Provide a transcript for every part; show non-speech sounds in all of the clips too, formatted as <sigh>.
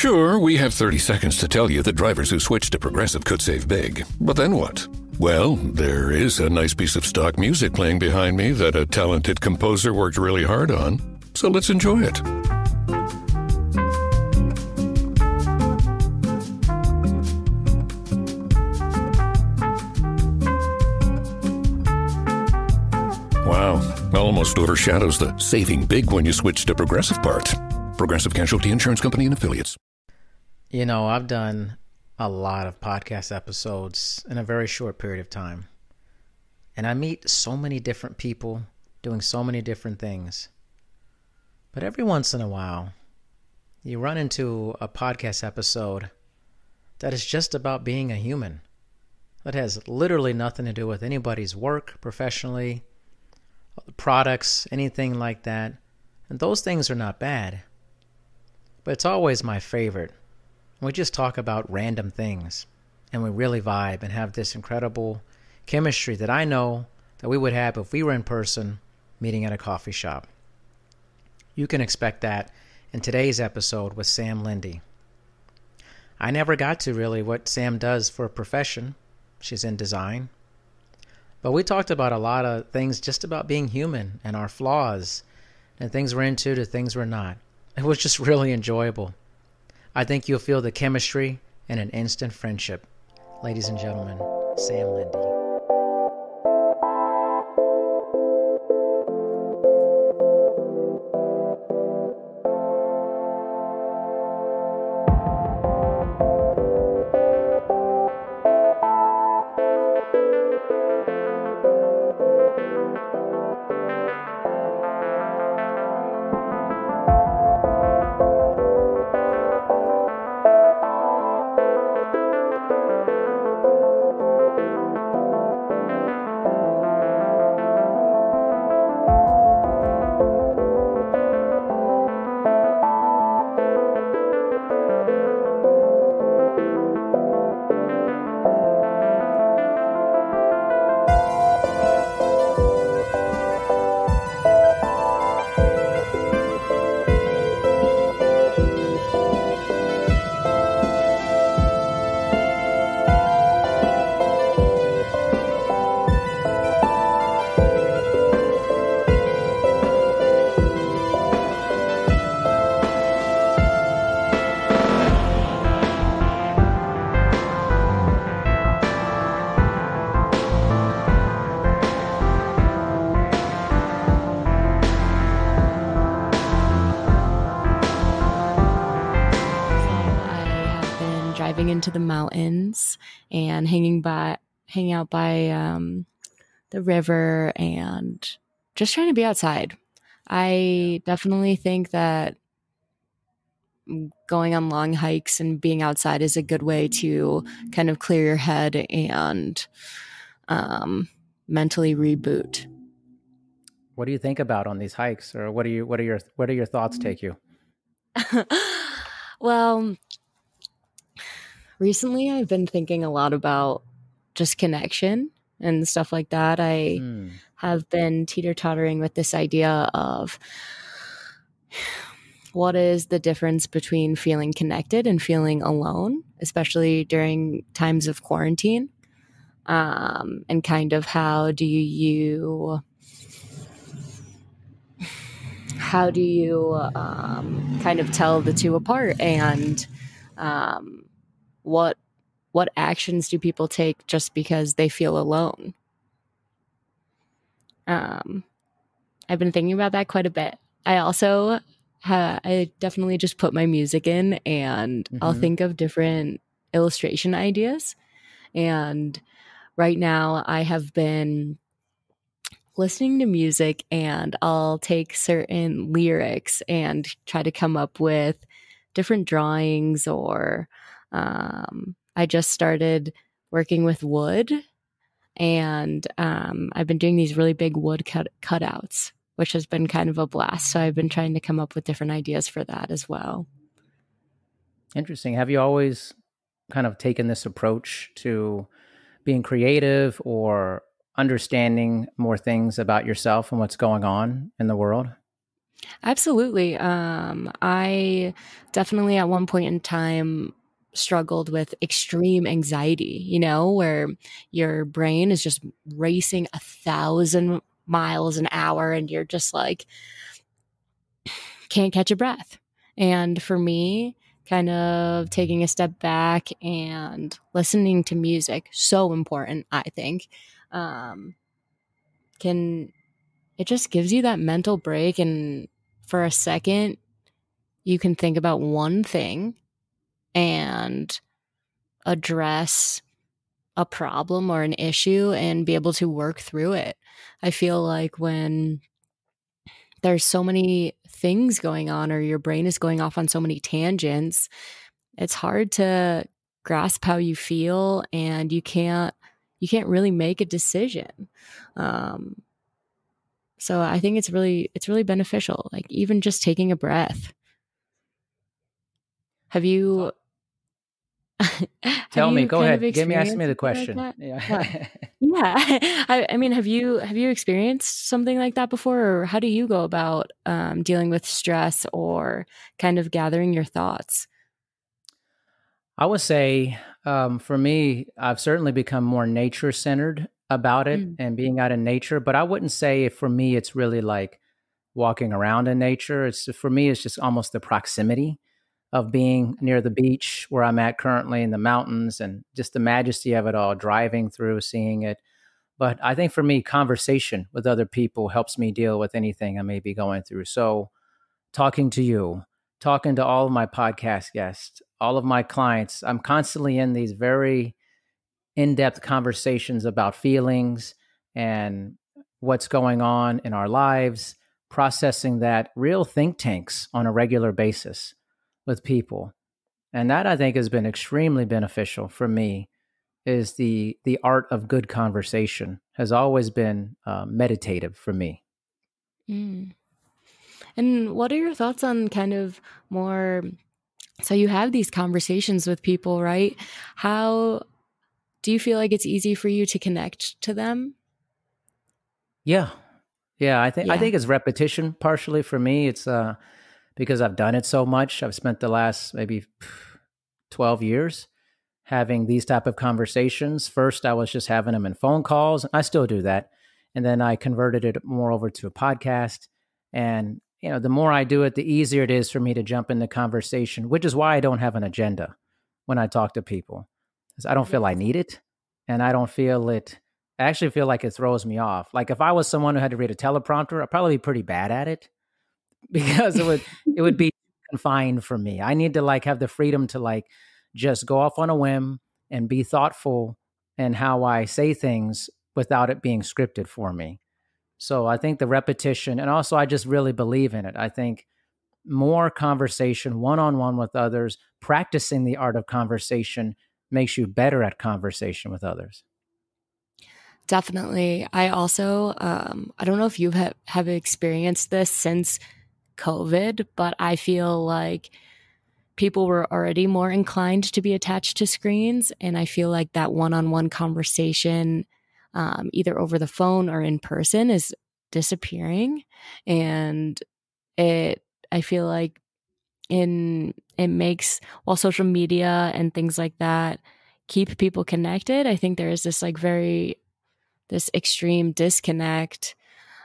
Sure, we have 30 seconds to tell you that drivers who switch to Progressive could save big. But then what? Well, there is a nice piece of stock music playing behind me that a talented composer worked really hard on. So let's enjoy it. Wow, almost overshadows the saving big when you switch to Progressive part. Progressive Casualty Insurance Company and Affiliates. You know, I've done a lot of podcast episodes in a very short period of time. And I meet so many different people doing so many different things. But every once in a while, you run into a podcast episode that is just about being a human. That has literally nothing to do with anybody's work professionally, products, anything like that. And those things are not bad. But it's always my favorite. We just talk about random things and we really vibe and have this incredible chemistry that I know that we would have if we were in person meeting at a coffee shop. You can expect that in today's episode with Sam Lindy. I never got to really what Sam does for a profession. She's in design. But we talked about a lot of things just about being human and our flaws and things we're into to things we're not. It was just <laughs> really enjoyable. I think you'll feel the chemistry and an instant friendship. Ladies and gentlemen, Sam Lindy. Into the mountains and hanging by hanging out by um, the river and just trying to be outside. I definitely think that going on long hikes and being outside is a good way to kind of clear your head and um, mentally reboot. What do you think about on these hikes, or what are you what are your what are your thoughts take you? <laughs> well, recently I've been thinking a lot about just connection and stuff like that. I mm. have been teeter tottering with this idea of what is the difference between feeling connected and feeling alone, especially during times of quarantine. Um, and kind of how do you how do you um, kind of tell the two apart and um, what what actions do people take just because they feel alone? Um i've been thinking about that quite a bit. I also ha- i definitely just put my music in and mm-hmm. i'll think of different illustration ideas. And right now i have been listening to music and I'll take certain lyrics and try to come up with different drawings or um, I just started working with wood and um, I've been doing these really big wood cut- cutouts, which has been kind of a blast. So I've been trying to come up with different ideas for that as well. Interesting. Have you always kind of taken this approach to being creative or understanding more things about yourself and what's going on in the world? Absolutely. Um, I definitely at one point in time struggled with extreme anxiety, you know, where your brain is just racing a thousand miles an hour and you're just like, can't catch a breath. And for me, kind of taking a step back and listening to music, so important, I think, um, can, it just gives you that mental break. And for a second, you can think about one thing and address a problem or an issue and be able to work through it. I feel like when there's so many things going on or your brain is going off on so many tangents, it's hard to grasp how you feel and you can't you can't really make a decision. Um, so I think it's really it's really beneficial. Like even just taking a breath. Have you <laughs> Tell me, go ahead. Give me ask me the question. Like yeah. <laughs> yeah. <laughs> I, I, mean, have you have you experienced something like that before or how do you go about um, dealing with stress or kind of gathering your thoughts? I would say um, for me, I've certainly become more nature centered about it mm. and being out in nature, but I wouldn't say for me it's really like walking around in nature. It's for me it's just almost the proximity of being near the beach where I'm at currently in the mountains and just the majesty of it all, driving through, seeing it. But I think for me, conversation with other people helps me deal with anything I may be going through. So, talking to you, talking to all of my podcast guests, all of my clients, I'm constantly in these very in depth conversations about feelings and what's going on in our lives, processing that real think tanks on a regular basis with people. And that I think has been extremely beneficial for me is the the art of good conversation has always been uh, meditative for me. Mm. And what are your thoughts on kind of more so you have these conversations with people, right? How do you feel like it's easy for you to connect to them? Yeah. Yeah, I think yeah. I think it's repetition partially for me. It's uh because I've done it so much. I've spent the last maybe 12 years having these type of conversations. First, I was just having them in phone calls. I still do that. And then I converted it more over to a podcast. And, you know, the more I do it, the easier it is for me to jump in the conversation, which is why I don't have an agenda when I talk to people. Because I don't feel I need it. And I don't feel it. I actually feel like it throws me off. Like if I was someone who had to read a teleprompter, I'd probably be pretty bad at it because it would it would be confined for me. I need to like have the freedom to like just go off on a whim and be thoughtful in how I say things without it being scripted for me. So I think the repetition and also I just really believe in it. I think more conversation one on one with others, practicing the art of conversation makes you better at conversation with others. Definitely. I also, um, I don't know if you have, have experienced this since COVID, but I feel like people were already more inclined to be attached to screens. And I feel like that one on one conversation, um, either over the phone or in person, is disappearing. And it, I feel like in, it makes, while social media and things like that keep people connected, I think there is this like very, this extreme disconnect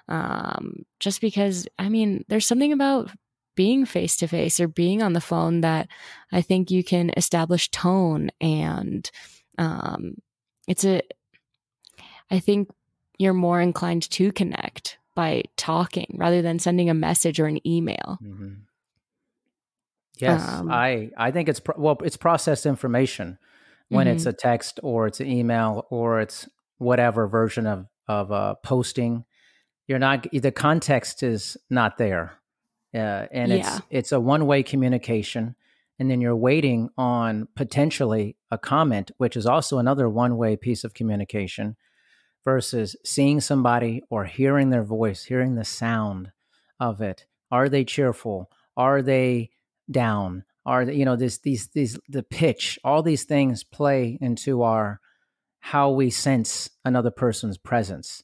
um, just because, I mean, there's something about being face to face or being on the phone that I think you can establish tone and um, it's a, I think you're more inclined to connect by talking rather than sending a message or an email. Mm-hmm. Yes, um, I I think it's pro- well, it's processed information when mm-hmm. it's a text or it's an email or it's whatever version of of uh, posting you're not the context is not there uh, and yeah. it's it's a one-way communication and then you're waiting on potentially a comment which is also another one-way piece of communication versus seeing somebody or hearing their voice hearing the sound of it. Are they cheerful? Are they down? Are they, you know this these these the pitch all these things play into our how we sense another person's presence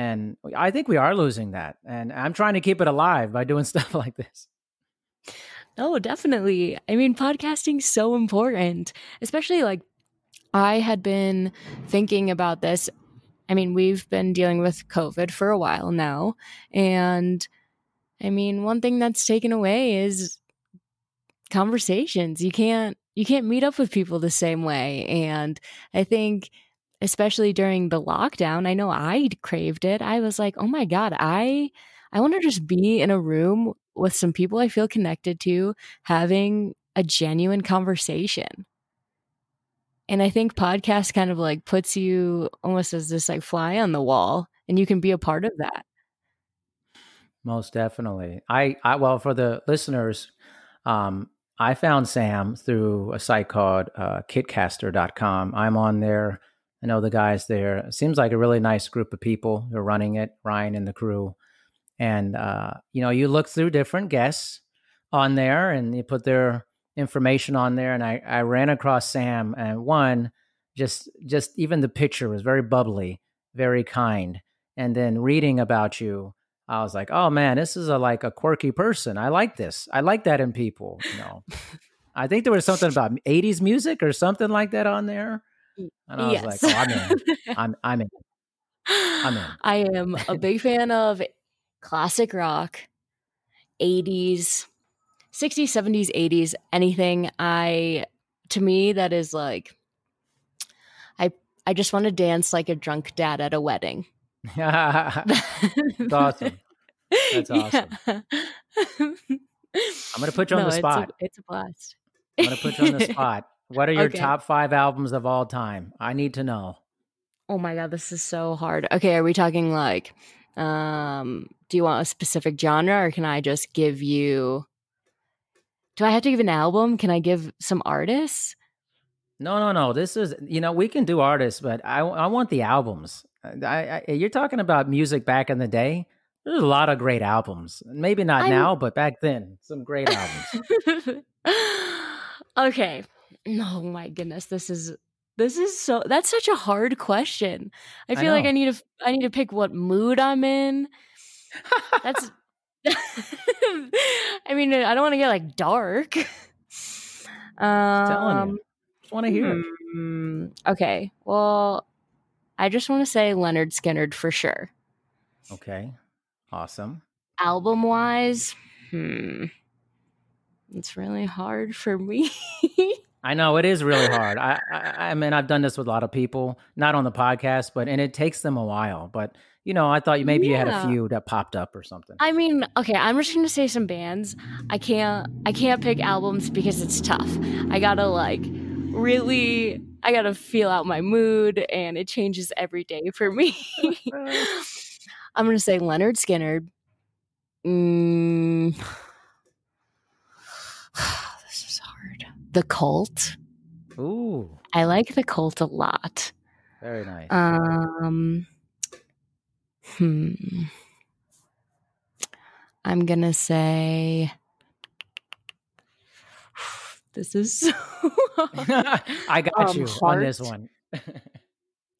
And I think we are losing that. And I'm trying to keep it alive by doing <laughs> stuff like this. Oh, definitely. I mean, podcasting's so important, especially like I had been thinking about this. I mean, we've been dealing with COVID for a while now. And I mean, one thing that's taken away is conversations. You can't you can't meet up with people the same way. And I think especially during the lockdown, I know I craved it. I was like, "Oh my god, I I want to just be in a room with some people I feel connected to having a genuine conversation." And I think podcast kind of like puts you almost as this like fly on the wall and you can be a part of that. Most definitely. I, I well for the listeners, um, I found Sam through a site called uh, kitcaster.com. I'm on there. I know the guys there. It seems like a really nice group of people. They're running it, Ryan and the crew. And uh, you know, you look through different guests on there and you put their information on there and I, I ran across Sam and one just just even the picture was very bubbly, very kind. And then reading about you, I was like, oh man, this is a like a quirky person. I like this. I like that in people. You know. <laughs> I think there was something about 80s music or something like that on there. And I yes. was like, oh, I'm in. I'm <laughs> I'm in. I'm in. I am a big fan of classic rock, 80s, 60s, 70s, 80s, anything. I to me that is like I I just want to dance like a drunk dad at a wedding. <laughs> That's awesome. That's <laughs> awesome. Yeah. I'm gonna put you on no, the spot. It's a, it's a blast. I'm gonna put you on the spot. What are your Okay. top five albums of all time? I need to know. Oh my god, this is so hard. Okay, are we talking like um do you want a specific genre or can I just give you Do I have to give an album? Can I give some artists? No, no, no. This is you know we can do artists, but I I want the albums. I, I you're talking about music back in the day. There's a lot of great albums. Maybe not I'm- now, but back then, some great albums. <laughs> okay. Oh my goodness, this is this is so that's such a hard question. I I feel like. I need to I need to pick what mood I'm in. That's <laughs> <laughs> I mean, I don't want to get like dark. <laughs> Um. Just want to hear hmm, Okay. Well, I just want to say Lynyrd Skynyrd for sure. Okay, awesome. Album wise, hmm. It's really hard for me. I know it is really hard. I, I I mean I've done this with a lot of people, not on the podcast, but and it takes them a while. But you know, I thought you maybe you had a few that popped up or something. I mean, okay, I'm just gonna say some bands. I can't I can't pick albums because it's tough. I gotta like really I gotta feel out my mood and it changes every day for me. <laughs> I'm gonna say Lynyrd Skynyrd. Mm. <sighs> <sighs> <sighs> this is hard. The cult. Ooh, I like the cult a lot. very nice. Um, hmm. I'm gonna say <sighs> this is so. <laughs> I got <laughs> um, you on this Heart. one. <laughs>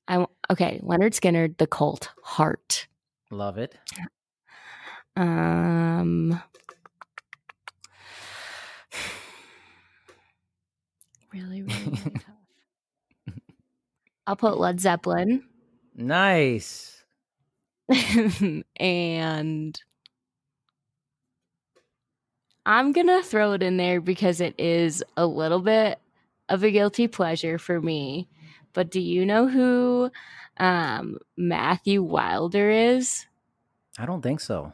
I okay, Lynyrd Skynyrd, the cult, heart. Love it. Um, really, really, really <laughs> tough. I'll put Led Zeppelin. Nice. <laughs> and I'm gonna throw it in there because it is a little bit of a guilty pleasure for me. But do you know who um, Matthew Wilder is? I don't think so.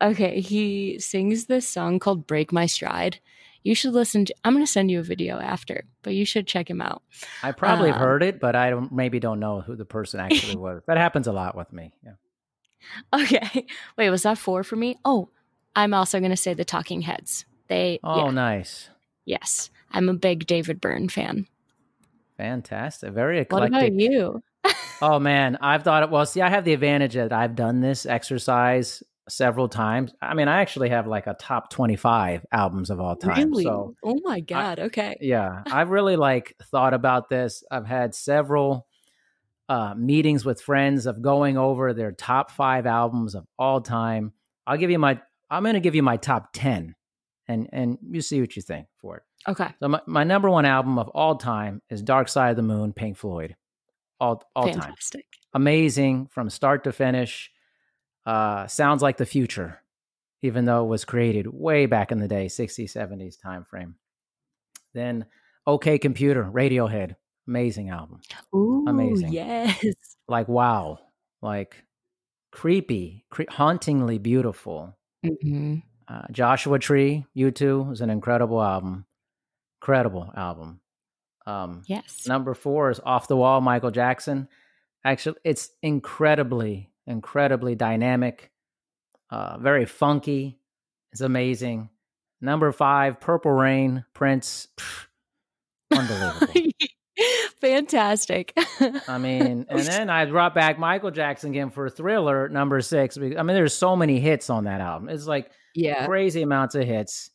Okay, he sings this song called Break My Stride. You should listen to I'm gonna send you a video after, but you should check him out. I probably Um, heard it, but I don't maybe don't know who the person actually <laughs> was. That happens a lot with me. Yeah. Okay. <laughs> Wait, was that four for me? Oh, I'm also gonna say the talking heads. They Oh, yeah, nice. yes. I'm a big David Byrne fan. Fantastic. Very eclectic. What about you? <laughs> Oh man, I've thought it. Well, see, I have the advantage that I've done this exercise several times. I mean, I actually have like a top twenty-five albums of all time. Really? So oh my god. okay. yeah, <laughs> I've really like thought about this. I've had several uh, meetings with friends of going over their top five albums of all time. I'll give you my. I'm going to give you my top ten, and and you see what you think for it. Okay. So my, my number one album of all time is Dark Side of the Moon, Pink Floyd. All all Fantastic. time. Amazing from start to finish. Uh, sounds like the future, even though it was created way back in the day, 60s, 70s time frame. Then OK Computer, Radiohead. Amazing album. Ooh, Amazing. Yes. <laughs> Like wow. Like creepy, cre- hauntingly beautiful. hmm Uh, Joshua Tree, U2 is an incredible album. Incredible album. Um, Yes. Number four is Off the Wall, Michael Jackson. Actually, it's incredibly, incredibly dynamic, uh, very funky. It's amazing. Number five, Purple Rain, Prince. Pff, unbelievable. <laughs> Fantastic. <laughs> I mean, and then I brought back Michael Jackson again for Thriller, number six. I mean, there's so many hits on that album. It's like yeah. crazy amounts of hits.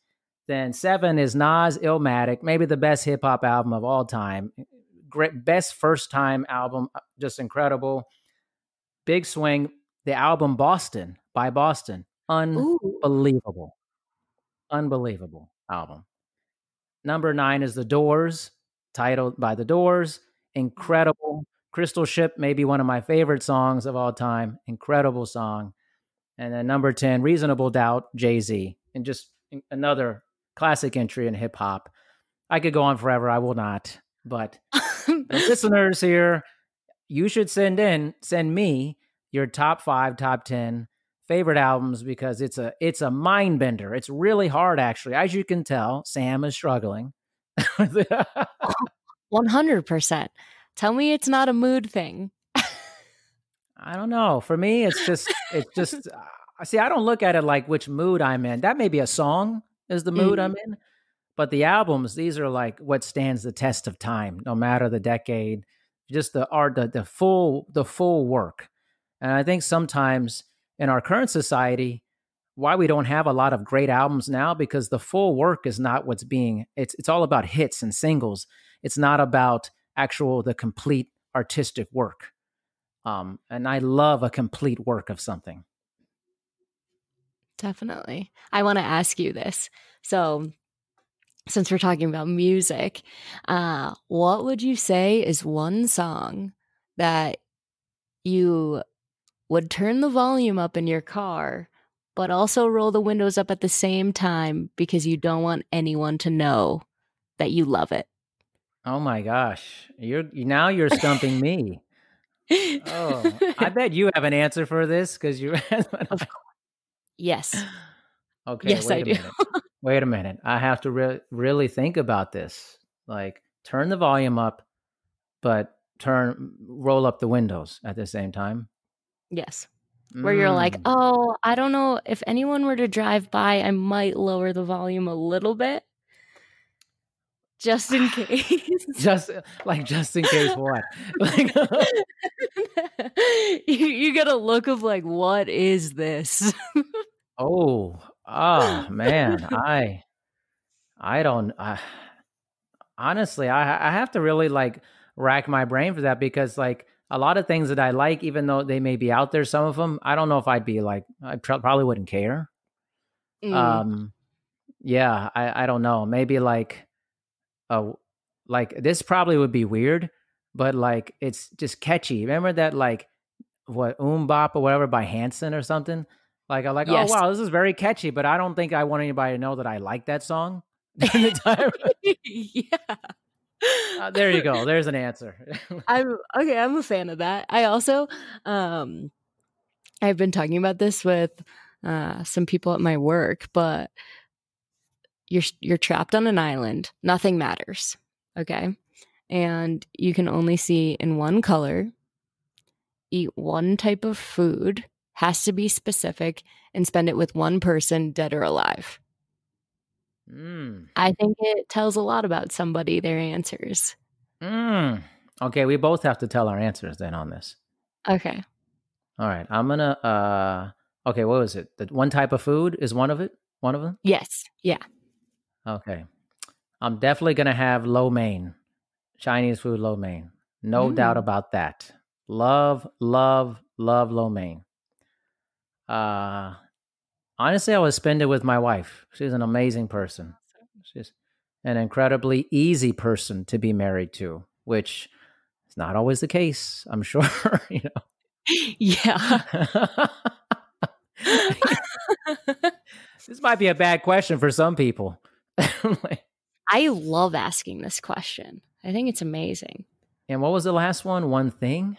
Then seven is Nas Illmatic, maybe the best hip hop album of all time. Great, best first time album, uh, just incredible. Big Swing, the album Boston by Boston, Ooh. unbelievable, unbelievable album. Number nine is The Doors, titled by The Doors, incredible. Crystal Ship, maybe one of my favorite songs of all time, incredible song. And then number 10, Reasonable Doubt, Jay Z. And just another classic entry in hip hop. I could go on forever. I will not. But <laughs> listeners here, you should send in, send me your top five, top 10 favorite albums because it's a it's a mind bender. It's really hard actually. As you can tell, Sam is struggling. <laughs> 100%. Tell me it's not a mood thing. I don't know. For me, it's just it's just I <laughs> uh, see, I don't look at it like which mood I'm in. That may be a song is the mood I'm mm-hmm. in. But the albums, these are like what stands the test of time, no matter the decade. Just the art, the, the full, the full work. And I think sometimes in our current society, why we don't have a lot of great albums now because the full work is not what's being. It's it's all about hits and singles. It's not about actual the complete artistic work. Um, and I love a complete work of something. Definitely. I want to ask you this. So, since we're talking about music, uh, what would you say is one song that you would turn the volume up in your car, but also roll the windows up at the same time because you don't want anyone to know that you love it? Oh my gosh, you're now you're stumping me. Oh, I <laughs> bet you have an answer for this because you. <laughs> Yes. <sighs> okay. Yes, wait I a do. Wait a minute. I have to re- really think about this. Like, turn the volume up, but turn roll up the windows at the same time. Yes. Where you're like, Mm. oh, I don't know. If anyone were to drive by, I might lower the volume a little bit just in <laughs> case. just like just in case what? <laughs> Like, <laughs> you, you get a look of like, what is this? oh, ah, man, I, I don't. I, honestly, I I have to really like rack my brain for that because like a lot of things that I like, even though they may be out there, some of them, I don't know if I'd be like, I pr- probably wouldn't care. Mm, Um, yeah, I I don't know. Maybe like, uh, like this probably would be weird, but like it's just catchy. Remember that like what MMMBop or whatever by Hanson or something? Like I'm like, Yes. oh wow, this is very catchy, but I don't think I want anybody to know that I like that song. <laughs> <laughs> yeah. Uh, there you go. There's an answer. <laughs> I'm okay. I'm a fan of that. I also, um, I've been talking about this with uh, some people at my work, but you're you're trapped on an island. Nothing matters. Okay, and you can only see in one color. Eat one type of food. Has to be specific, and spend it with one person, dead or alive. Mm, I think it tells a lot about somebody. Their answers. mm. Okay, we both have to tell our answers then on this. Okay. All right, I'm gonna. uh Okay, what was it? The one type of food is one of it. One of them. Yes. Yeah. Okay. I'm definitely going to have lo mein, Chinese food lo mein. No doubt Mm. about that. Love, love, love lo mein. Uh, honestly, I would spend it with my wife. She's an amazing person. She's an incredibly easy person to be married to, which is not always the case. I'm <laughs> sure, you know. Yeah. <laughs> this might be a bad question for some people. <laughs> I love asking this question. I think it's amazing. And what was the last one? One thing?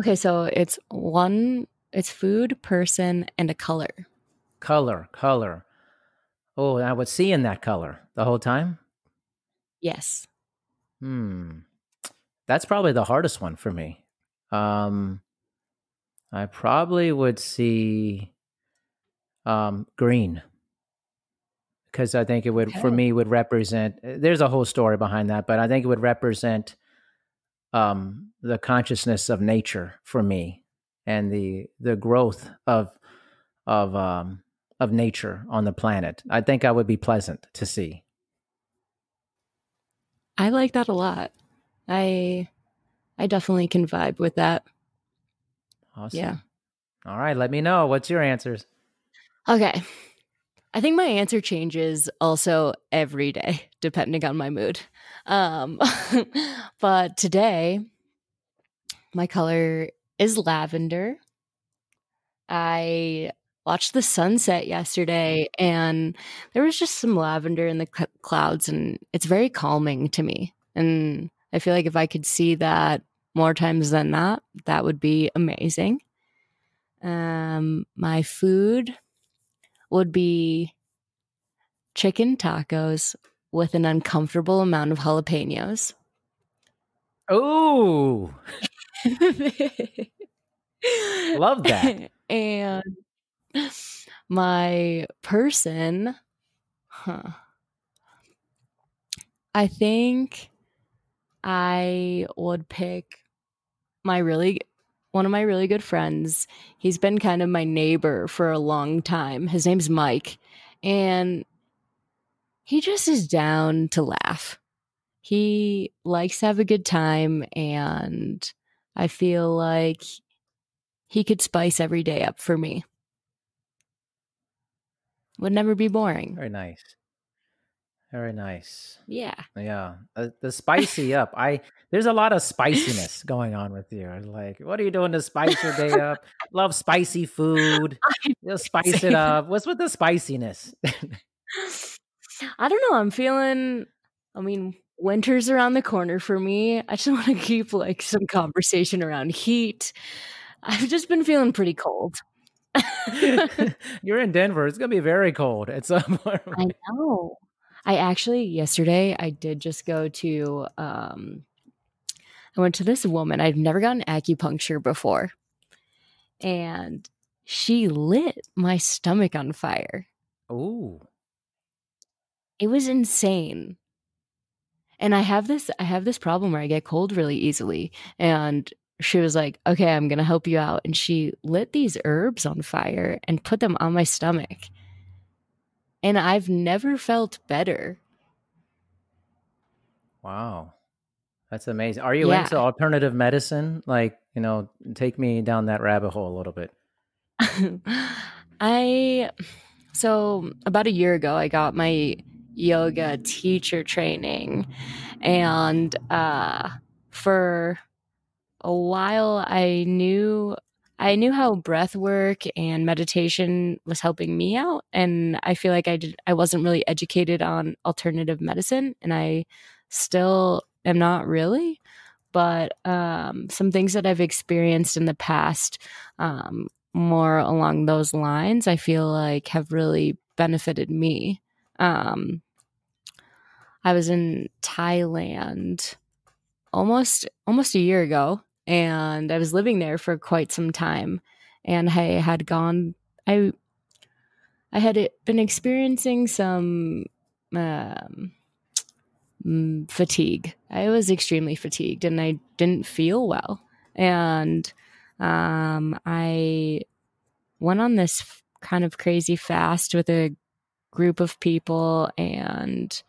Okay, so it's one it's food, person, and a color. Color, color. Oh, I was seeing that color the whole time? Yes. Hmm. That's probably the hardest one for me. Um I probably would see um green because I think it would okay. for me would represent there's a whole story behind that, but I think it would represent um the consciousness of nature for me and the the growth of of um of nature on the planet. I think I would be pleasant to see. I like that a lot. I I definitely can vibe with that. Awesome. Yeah. All right, let me know what's your answers. Okay. I think my answer changes also every day <laughs> depending on my mood. Um <laughs> but today my color is lavender. I watched the sunset yesterday and there was just some lavender in the cl- clouds and it's very calming to me. And I feel like if I could see that more times than not, that would be amazing. Um my food would be chicken tacos with an uncomfortable amount of jalapenos. Oh. <laughs> Love that. and <laughs> my person, huh. I think I would pick my really one of my really good friends. He's been kind of my neighbor for a long time. His name's Mike. And he just is down to laugh. He likes to have a good time and I feel like he could spice every day up for me. Would never be boring. Very nice. Very nice. Yeah. Yeah. Uh, the spicy up. I there's a lot of spiciness going on with you. Like, what are you doing to spice your day up? Love spicy food. <laughs> Just <laughs> spice it up. What's with the spiciness? <laughs> I don't know. I'm feeling I mean, winter's around the corner for me. I just want to keep like some conversation around heat. I've just been feeling pretty cold. <laughs> You're in Denver. It's gonna be very cold at some <laughs> point. I know. I actually yesterday I did just go to um I went to this woman. I've never gotten acupuncture before. And she lit my stomach on fire. Oh. It was insane. And I have this I have this problem where I get cold really easily and she was like, "Okay, I'm going to help you out." And she lit these herbs on fire and put them on my stomach. And I've never felt better. Wow. That's amazing. Are you yeah. into alternative medicine? Like, you know, take me down that rabbit hole a little bit. <laughs> I so about a year ago I got my yoga teacher training. And uh, for while, I knew I knew how breath work and meditation was helping me out, and I feel like I did. I wasn't really educated on alternative medicine, and I still am not really. But um, some things that I've experienced in the past, um, more along those lines, I feel like have really benefited me. Um, I was in Thailand almost almost a year ago and I was living there for quite some time and I had gone I I had been experiencing some um, fatigue. I was extremely fatigued and I didn't feel well. And um, I went on this kind of crazy fast with a group of people and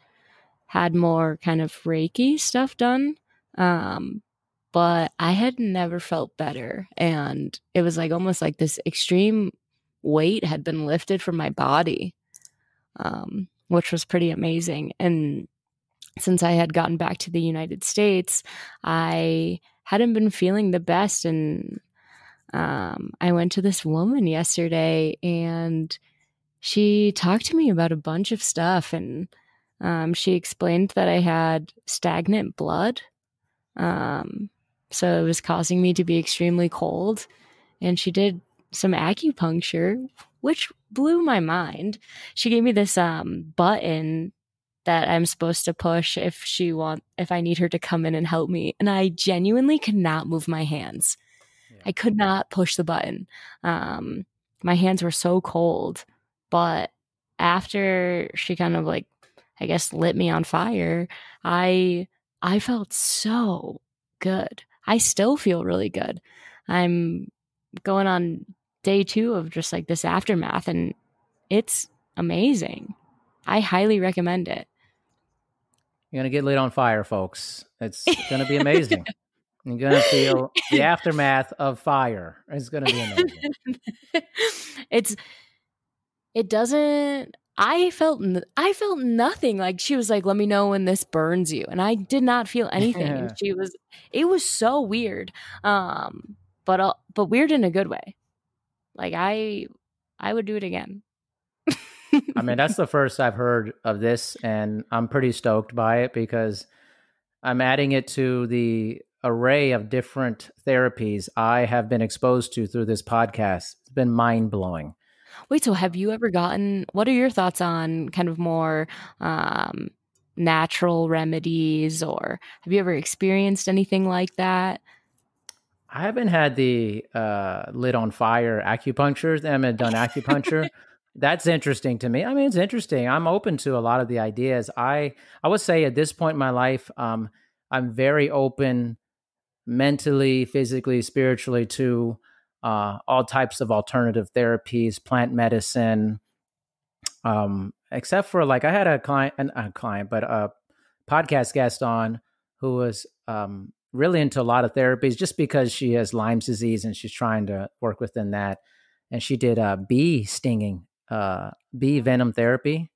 had more kind of Reiki stuff done. Um, but I had never felt better. And it was like almost like this extreme weight had been lifted from my body, um, which was pretty amazing. And since I had gotten back to the United States, I hadn't been feeling the best. And um, I went to this woman yesterday and she talked to me about a bunch of stuff. And um, she explained that I had stagnant blood. Um, so it was causing me to be extremely cold. And she did some acupuncture, which blew my mind. She gave me this um, button that I'm supposed to push if she want if I need her to come in and help me. And I genuinely could not move my hands. Yeah. I could not push the button. Um, my hands were so cold. But after she kind of like I guess lit me on fire, I I felt so good. I still feel really good. I'm going on day 2 of just like this aftermath and it's amazing. I highly recommend it. You're gonna get lit on fire, folks. It's gonna be <laughs> amazing. You're gonna feel the aftermath of fire. It's gonna be amazing. <laughs> it's it doesn't I felt I felt nothing. Like she was like, "Let me know when this burns you," and I did not feel anything. and she was, it was so weird, um, but uh, but weird in a good way. Like I, I would do it again. I mean, that's the <laughs> first I've heard of this, and I'm pretty stoked by it because I'm adding it to the array of different therapies I have been exposed to through this podcast. It's been mind blowing. Wait, so have you ever gotten? What are your thoughts on kind of more um, natural remedies, or have you ever experienced anything like that? I haven't had the uh, lit on fire acupuncture. I haven't done acupuncture. That's interesting to me. I mean, it's interesting. I'm open to a lot of the ideas. I I would say at this point in my life, um, I'm very open mentally, physically, spiritually to uh, all types of alternative therapies, plant medicine. Um, except for like I had a client, a client, but a podcast guest on who was um, really into a lot of therapies, just because she has Lyme's disease and she's trying to work within that. And she did a bee stinging uh, bee venom therapy.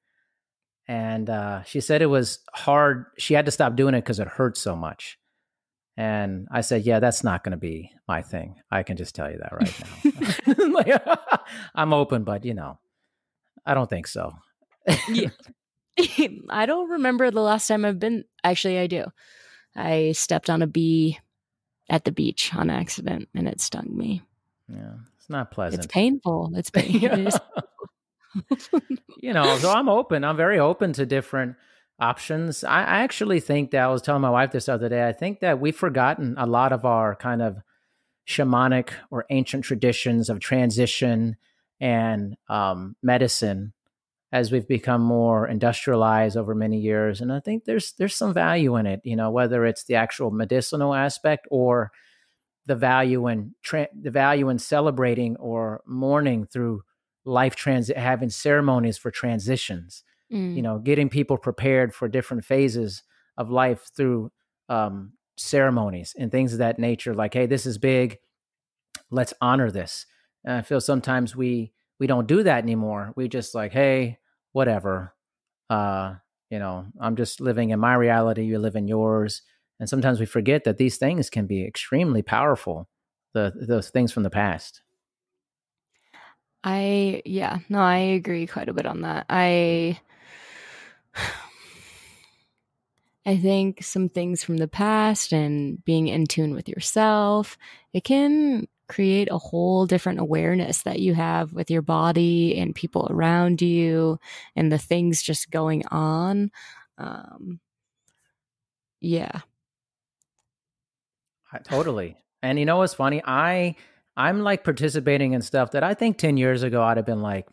And uh, she said it was hard. She had to stop doing it because it hurt so much. And I said, Yeah, that's not going to be my thing. I can just tell you that right now. like, <laughs> <laughs> I'm open, but you know, I don't think so. yeah. <laughs> I don't remember the last time I've been. Actually, I do. I stepped on a bee at the beach on accident and it stung me. Yeah, it's not pleasant. It's painful. It's painful you know, so I'm open. I'm very open to different options. I, I actually think that I was telling my wife this other day. I think that we've forgotten a lot of our kind of shamanic or ancient traditions of transition and um, medicine as we've become more industrialized over many years and i think there's there's some value in it you know whether it's the actual medicinal aspect or the value in tra- the value in celebrating or mourning through life transit having ceremonies for transitions mm. you know getting people prepared for different phases of life through um, ceremonies and things of that nature like hey this is big. Let's honor this. And i feel sometimes we we don't do that anymore. We just like hey whatever. Uh you know i'm just living in my reality you live in yours. And sometimes we forget that these things can be extremely powerful the those things from the past. I yeah, no, I agree quite a bit on that. I <sighs> I think some things from the past and being in tune with yourself, it can create a whole different awareness that you have with your body and people around you and the things just going on. Um, yeah. Totally. And you know what's funny? I I'm like participating in stuff that I think 10 years ago I'd have been like,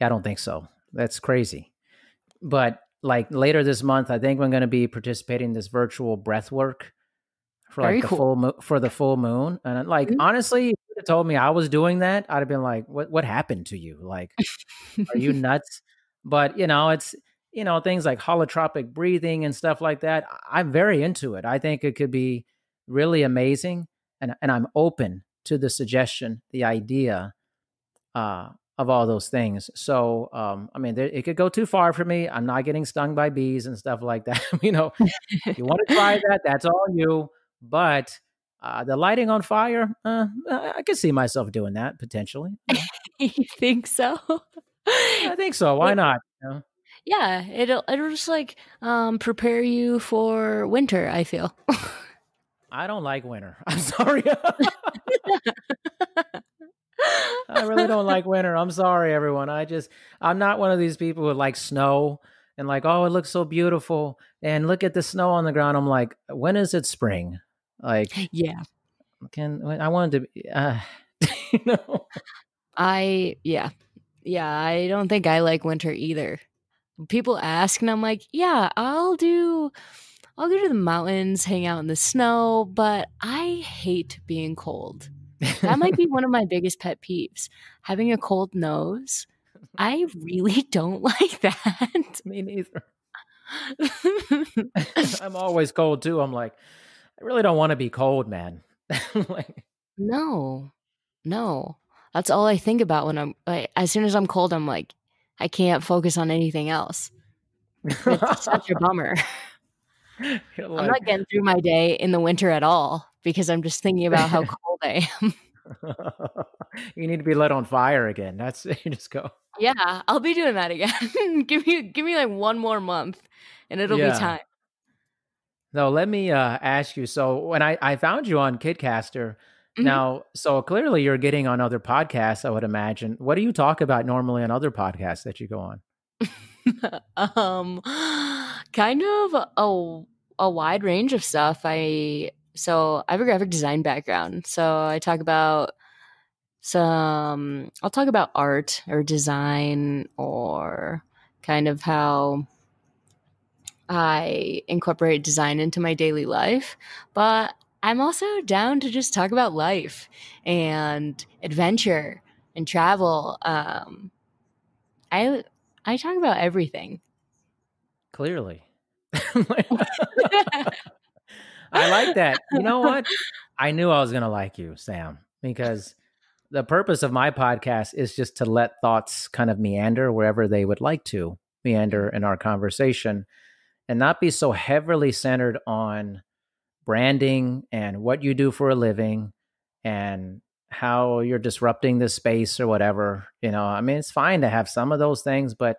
I don't think so. That's crazy. But like later this month, I think I'm going to be participating in this virtual breath work for Very like the cool. full mo- for the full moon. And like mm-hmm. honestly, if you told me I was doing that, I'd have been like, what what happened to you? Like, are you <laughs> nuts? But you know, it's you know things like holotropic breathing and stuff like that. I'm very into it. I think it could be really amazing. And, and I'm open to the suggestion, the idea uh, of all those things. So, um, I mean, there, it could go too far for me. I'm not getting stung by bees and stuff like that. <laughs> you know, you want to try <laughs> that, that's all you. But uh, the lighting on fire, uh, I could see myself doing that potentially. you <laughs> think so? I think so. Why not? You know? Yeah, it'll it'll just like um, prepare you for winter. I feel. I don't like winter. I'm sorry. I really don't like winter. I'm sorry, everyone. I just I'm not one of these people who like snow and like, oh, it looks so beautiful, and look at the snow on the ground. I'm like, when is it spring? Like, yeah, can I wanted to uh, <laughs> you know? I yeah, yeah. I don't think I like winter either. People ask, and I'm like, yeah, I'll do. I'll go to the mountains, hang out in the snow, but I hate being cold. That might be one of my biggest pet peeves. Having a cold nose. <laughs> I really don't <laughs> like that. Me neither. <laughs> I'm always cold too. I'm like, I really don't want to be cold, man. like, no, no. That's all I think about when I'm like, as soon as I'm cold, I'm like, I can't focus on anything else. It's such a bummer. Like, I'm not getting through my day in the winter at all because I'm just thinking about how <laughs> cold I am. <laughs> you need to be lit on fire again. That's <laughs> you just go. Yeah, I'll be doing that again. give me give me like one more month and it'll yeah. be time. No, let me uh, ask you. So when I, I found you on Kitcaster, mm-hmm. now so clearly you're getting on other podcasts. I would imagine. What do you talk about normally on other podcasts that you go on? um, kind of a a wide range of stuff. I so I have a graphic design background. So I talk about some I'll talk about art or design or kind of how I incorporate design into my daily life, but I'm also down to just talk about life and adventure and travel. Um, I I talk about everything. Clearly. <laughs> <laughs> <laughs> I like that. You know <laughs> what? I knew I was going to like you, Sam, because the purpose of my podcast is just to let thoughts kind of meander wherever they would like to meander in our conversation and not be so heavily centered on branding and what you do for a living and how you're disrupting the space or whatever. You know, I mean, it's fine to have some of those things, but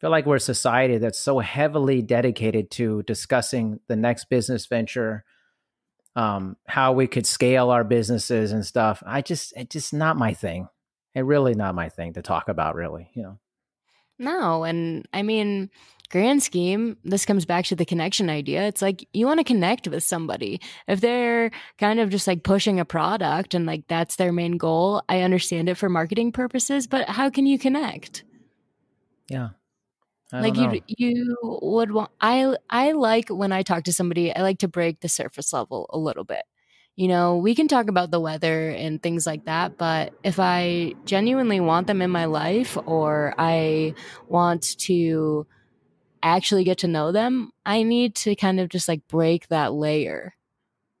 feel like we're a society that's so heavily dedicated to discussing the next business venture, um, how we could scale our businesses and stuff. I just, it's just not my thing. It really not my thing to talk about, really. You know. No, and I mean, grand scheme, this comes back to the connection idea. It's like you want to connect with somebody. If they're kind of just like pushing a product and like that's their main goal, I understand it for marketing purposes, but how can you connect? Yeah like you you would want i i like when i talk to somebody i like to break the surface level a little bit. You know we can talk about the weather and things like that but if i genuinely want them in my life or i want to actually get to know them i need to kind of just like break that layer.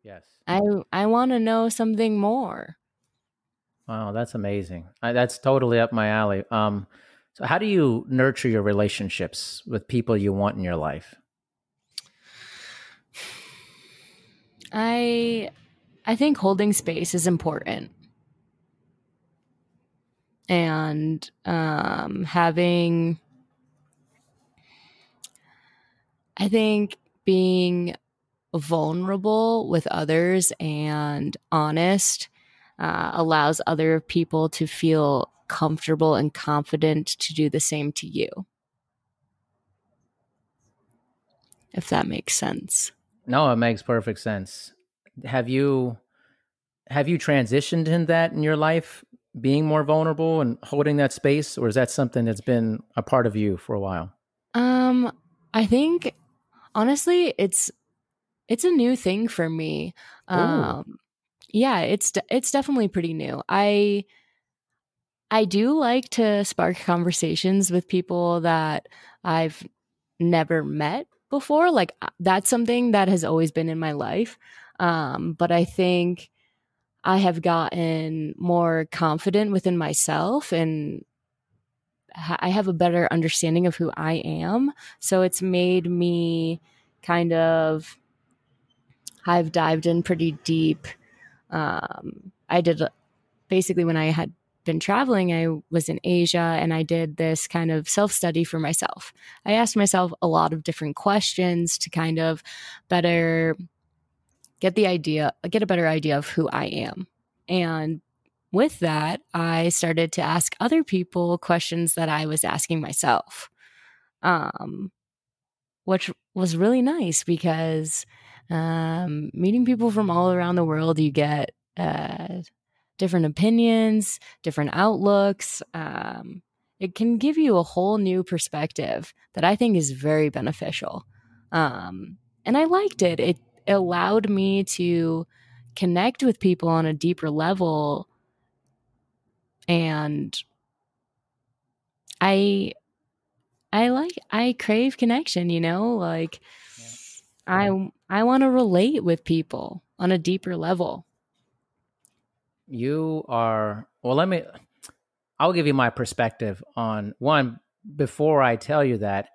Yes. I i want to know something more. Wow that's amazing. I, that's totally up my alley. Um so, how do you nurture your relationships with people you want in your life? I I think holding space is important. And um, having, I think being vulnerable with others and honest uh, allows other people to feel comfortable and confident to do the same to you. If that makes sense. No, it makes perfect sense. Have you have you transitioned in that in your life being more vulnerable and holding that space or is that something that's been a part of you for a while? Um I think honestly it's it's a new thing for me. Ooh. Um yeah, it's it's definitely pretty new. I I do like to spark conversations with people that I've never met before. Like uh, that's something that has always been in my life. Um, but I think I have gotten more confident within myself and I have a better understanding of who I am. So it's made me kind of, I've dived in pretty deep. Um, I did basically when I had been traveling, I was in Asia and I did this kind of self study for myself. I asked myself a lot of different questions to kind of better get the idea, get a better idea of who I am. And with that, I started to ask other people questions that I was asking myself, um, which was really nice because um, meeting people from all around the world, you get uh, different opinions, different outlooks. Um, it can give you a whole new perspective that I think is very beneficial. Um, and I liked it. It allowed me to connect with people on a deeper level. And I I like I crave connection, you know? Like yeah. I I want to relate with people on a deeper level you are well let me i'll give you my perspective on one before i tell you that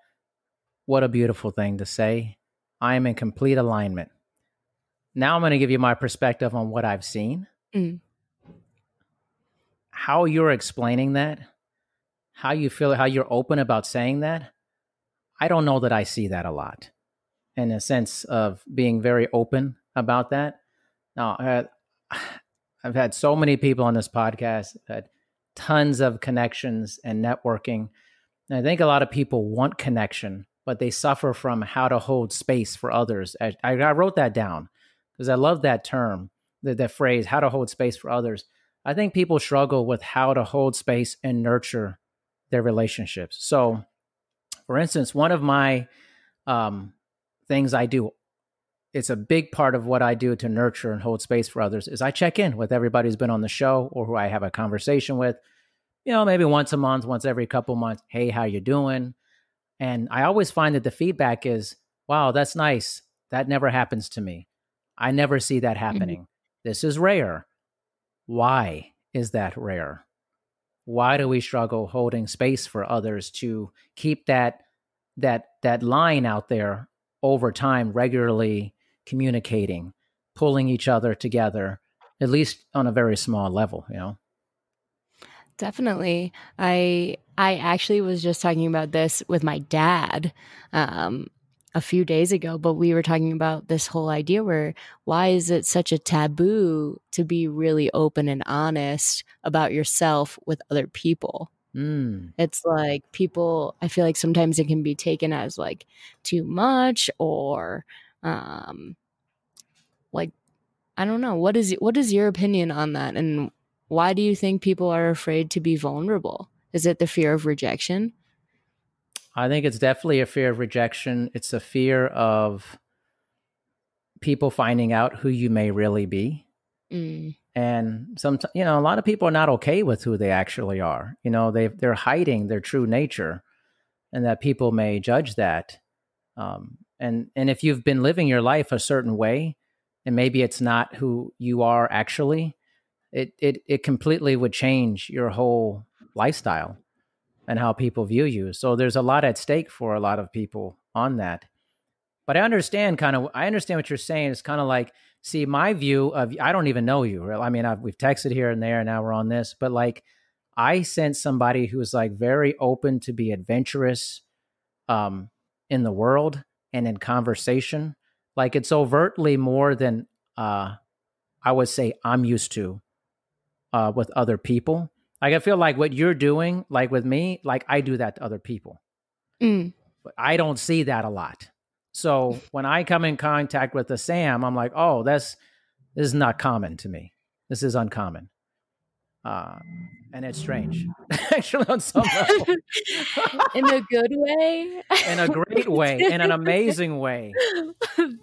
what a beautiful thing to say. I am in complete alignment. Now i'm going to give you my perspective on what i've seen. Mm. how you're explaining that how you feel how you're open about saying that i don't know that i see that a lot in a sense of being very open about that. Now uh, I've had so many people on this podcast, had tons of connections and networking. And I think a lot of people want connection, but they suffer from how to hold space for others. I, I wrote that down because I love that term, that, the phrase, how to hold space for others. I think people struggle with how to hold space and nurture their relationships. So, for instance, one of my um, things I do it's a big part of what I do to nurture and hold space for others is I check in with everybody who's been on the show or who I have a conversation with. You know, maybe once a month, once every couple months. Hey, how you doing? And I always find that the feedback is, "Wow, that's nice. That never happens to me. I never see that mm-hmm. happening. Mm-hmm. This is rare. Why is that rare? Why do we struggle holding space for others to keep that that that line out there over time regularly communicating, pulling each other together, at least on a very small level, you know? Definitely. I I actually was just talking about this with my dad um, a few days ago, but we were talking about this whole idea where why is it such a taboo to be really open and honest about yourself with other people? Mm. It's like people, I feel like sometimes it can be taken as like too much or um like I don't know. What is what is your opinion on that and why do you think people are afraid to be vulnerable? Is it the fear of rejection? I think it's definitely a fear of rejection. It's a fear of people finding out who you may really be. Mm. And sometimes, you know, a lot of people are not okay with who they actually are. You know, they they're hiding their true nature, and that people may judge that. Um, and and if you've been living your life a certain way, and maybe it's not who you are actually, it it it completely would change your whole lifestyle and how people view you. So there's a lot at stake for a lot of people on that. But I understand kind of I understand what you're saying. It's kind of like see my view of I don't even know you. I mean, I've, we've texted here and there, and now we're on this, but like I sense somebody who's like very open to be adventurous um, in the world and in conversation. Like it's overtly more than uh, I would say I'm used to uh, with other people. Like I feel like what you're doing, like with me, like I do that to other people. Mm. But I don't see that a lot. So when I come in contact with a Sam, I'm like, oh, that's this is not common to me. This is uncommon. Uh, and it's strange, <laughs> actually, on some <laughs> level. in a good <laughs> way, in a great way, in an amazing way.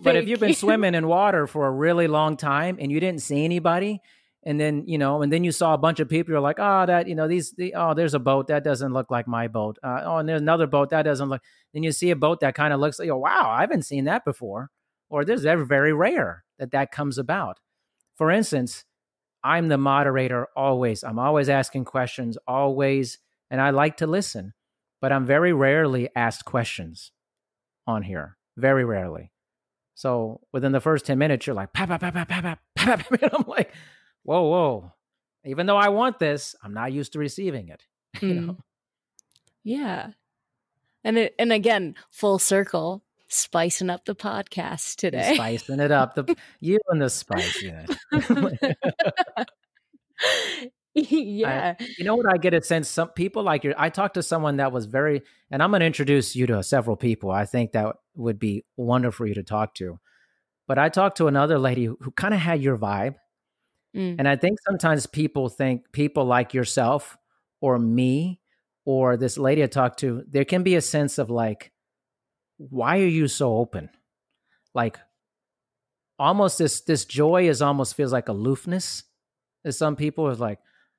but if you've been swimming in water for a really long time and you didn't see anybody, and then you know, and then you saw a bunch of people. You're like, oh, that you know, these, the, oh, there's a boat that doesn't look like my boat. Uh, oh, and there's another boat that doesn't look. Then you see a boat that kind of looks like, oh, wow, I haven't seen that before. or this is very rare that that comes about. For instance, I'm the moderator always. I'm always asking questions, always, and I like to listen, but I'm very rarely asked questions on here. Very rarely. So within the first 10 minutes, you're like. And I'm like, whoa, whoa. Even though I want this, I'm not used to receiving it. <laughs> you know? Mm. Yeah. And it, and again, full circle, spicing up the podcast today. Spicing it up. The <laughs> you and the spice, yeah. <laughs> yeah. I, you know what? I get a sense some people like you. I talked to someone that was very, and I'm going to introduce you to several people. I think that would be wonderful for you to talk to. But I talked to another lady who, who kind of had your vibe. Mm. And I think sometimes people think people like yourself or me or this lady I talked to, there can be a sense of like, why are you so open? Like almost this this joy is almost feels like aloofness. As some people is like,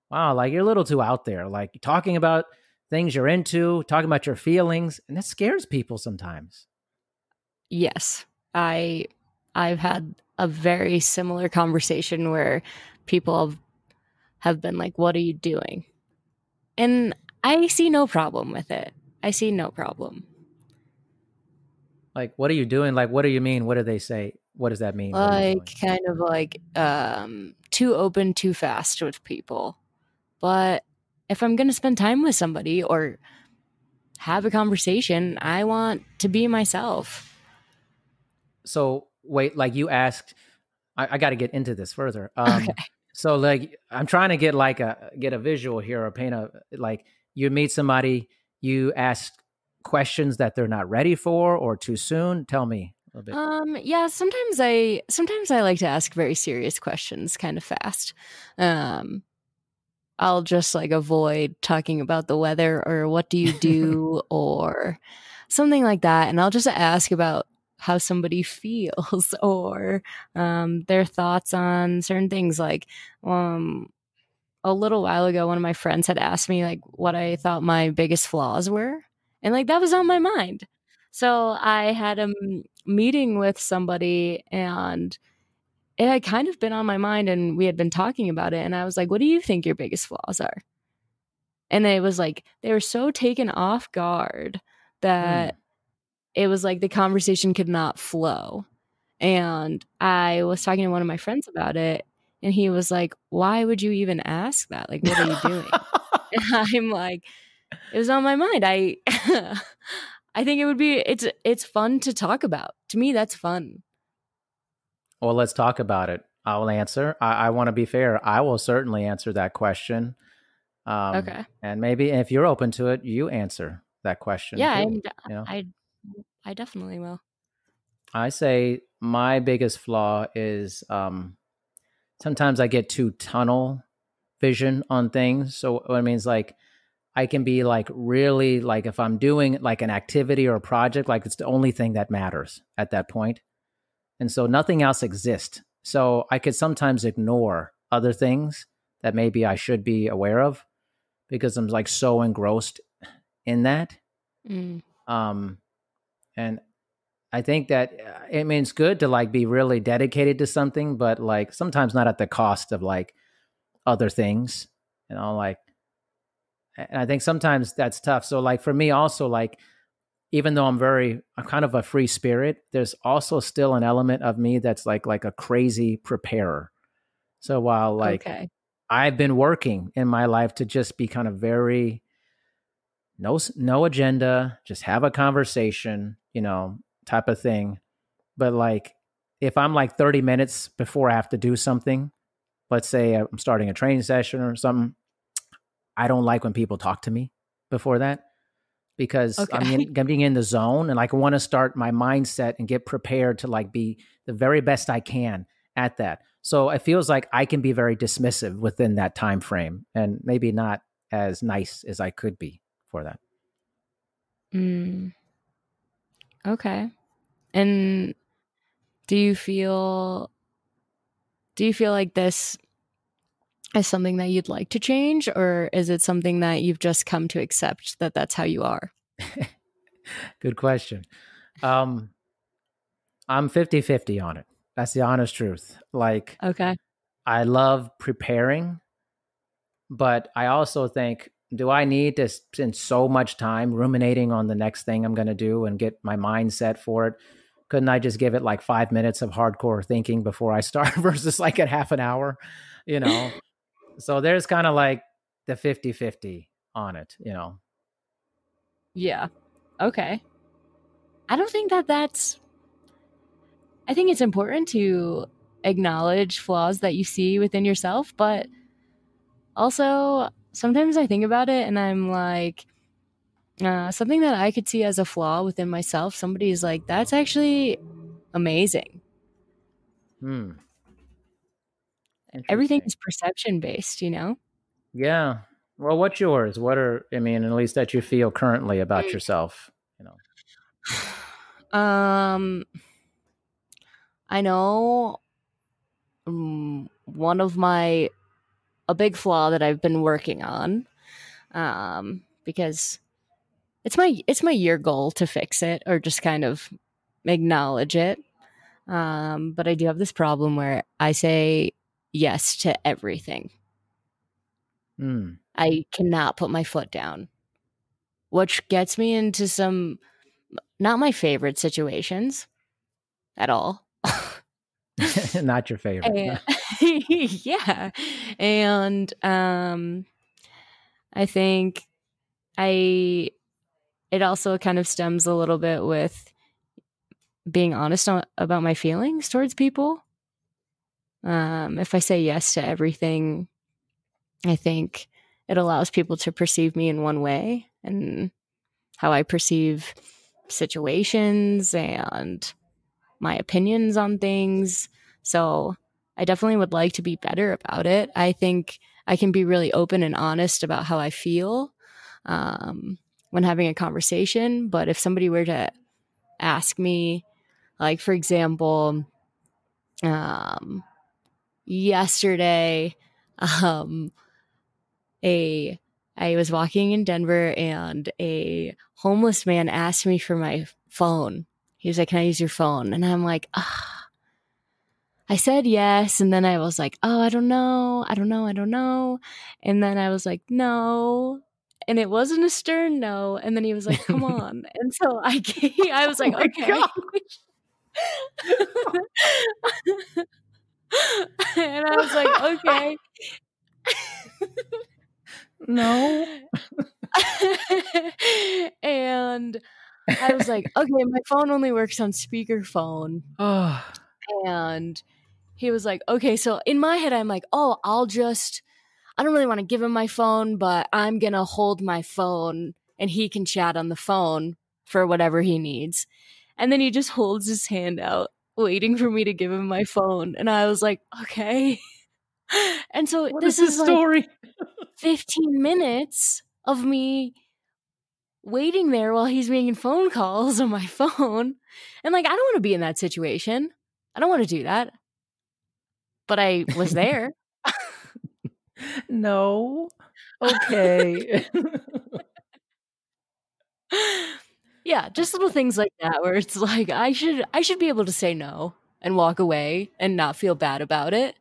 wow, like you're a little too out there, like talking about things you're into, talking about your feelings, and that scares people sometimes. Yes. I I've had a very similar conversation where people have, have been like, What are you doing? And I see no problem with it. I see no problem. Like, what are you doing? Like, what do you mean? What do they say? What does that mean? Like, kind of like um, too open too fast with people. But if I'm going to spend time with somebody or have a conversation, I want to be myself. So, wait, like you asked, I, I got to get into this further. Um, okay. So, like, I'm trying to get like a get a visual here or paint a like you meet somebody, you ask questions that they're not ready for or too soon. Tell me. a Um yeah, sometimes I sometimes I like to ask very serious questions kind of fast. Um I'll just like avoid talking about the weather or what do you do <laughs> or something like that. And I'll just ask about how somebody <laughs> feels <laughs> or um, their thoughts on certain things. Like um, a little while ago, one of my friends had asked me like what I thought my biggest flaws were. And like that was on my mind. So I had a meeting with somebody and it had kind of been on my mind and we had been talking about it and i was like what do you think your biggest flaws are and it was like they were so taken off guard that mm. it was like the conversation could not flow and i was talking to one of my friends about it and he was like why would you even ask that like what are you doing <laughs> <laughs> and i'm like it was on my mind i <laughs> i think it would be it's it's fun to talk about to me that's fun well, let's talk about it. I'll answer. I, I want to be fair. I will certainly answer that question. Um, okay. And maybe if you're open to it, you answer that question. Yeah, too, you know? I, I definitely will. I say my biggest flaw is um, sometimes I get too tunnel vision on things. So what it means like I can be like really like if I'm doing like an activity or a project, like it's the only thing that matters at that point. And so nothing else exists. So I could sometimes ignore other things that maybe I should be aware of because I'm like so engrossed in that. Mm. Um, and I think that uh, it means good to like be really dedicated to something, but like sometimes not at the cost of like other things, you know, like, and I think sometimes that's tough. So like for me also, like even though I'm very I'm kind of a free spirit, there's also still an element of me that's like like a crazy preparer. So while like okay. I've been working in my life to just be kind of very no no agenda, just have a conversation, you know, type of thing. But like if I'm like 30 minutes before I have to do something, let's say I'm starting a training session or something, I don't like when people talk to me before that because okay. I'm, in, I'm being in the zone and like I want to start my mindset and get prepared to like be the very best I can at that. So it feels like I can be very dismissive within that time frame and maybe not as nice as I could be for that. Mm. Okay. And do you feel do you feel like this is something that you'd like to change or is it something that you've just come to accept that that's how you are <laughs> good question um I'm 50 50 on it. That's the honest truth. Like, okay. I love preparing, but I also think, do I need to spend so much time ruminating on the next thing I'm going to do and get my mind set for it? Couldn't I just give it like five minutes of hardcore thinking before I start <laughs> versus like a half an hour, you know? So there's kind of like the 50 50 on it, you know? Yeah. Okay. I don't think that that's. I think it's important to acknowledge flaws that you see within yourself, but also sometimes I think about it and I'm like, uh, something that I could see as a flaw within myself, somebody's like, that's actually amazing. Hmm. Everything is perception based, you know? Yeah. Well, what's yours? What are, I mean, at least that you feel currently about mm. yourself, you know? <sighs> Um, I know um, one of my a big flaw that I've been working on, um, because it's my it's my year goal to fix it or just kind of acknowledge it. Um, but I do have this problem where I say yes to everything. Mm. I cannot put my foot down, which gets me into some not my favorite situations at all. <laughs> <laughs> not your favorite. And, <laughs> yeah. And um I think I it also kind of stems a little bit with being honest about my feelings towards people. Um if I say yes to everything, I think it allows people to perceive me in one way and how I perceive situations and my opinions on things. So I definitely would like to be better about it. I think I can be really open and honest about how I feel um, when having a conversation. But if somebody were to ask me, like, for example, um, yesterday, um, a I was walking in Denver and a homeless man asked me for my phone. He was like, Can I use your phone? And I'm like, ah. I said yes. And then I was like, Oh, I don't know. I don't know. I don't know. And then I was like, No. And it wasn't a stern no. And then he was like, Come <laughs> on. and so I <laughs> gave, I was like, oh Okay. <laughs> <laughs> and I was like, Okay. No. <laughs> and I was like, <laughs> okay, my phone only works on speakerphone. Oh. And he was like, okay, so in my head, I'm like, oh, I'll just, I don't really want to give him my phone, but I'm going to hold my phone and he can chat on the phone for whatever he needs. And then he just holds his hand out, waiting for me to give him my phone. And I was like, okay. <laughs> and so what this is, is story. Like 15 minutes of me waiting there while he's making phone calls on my <laughs> phone. And like, I don't want to be in that situation. I don't want to do that. But I was there. <laughs> no. Okay. Yeah, just little things like that where it's like I should I should be able to say no and walk away and not feel bad about it.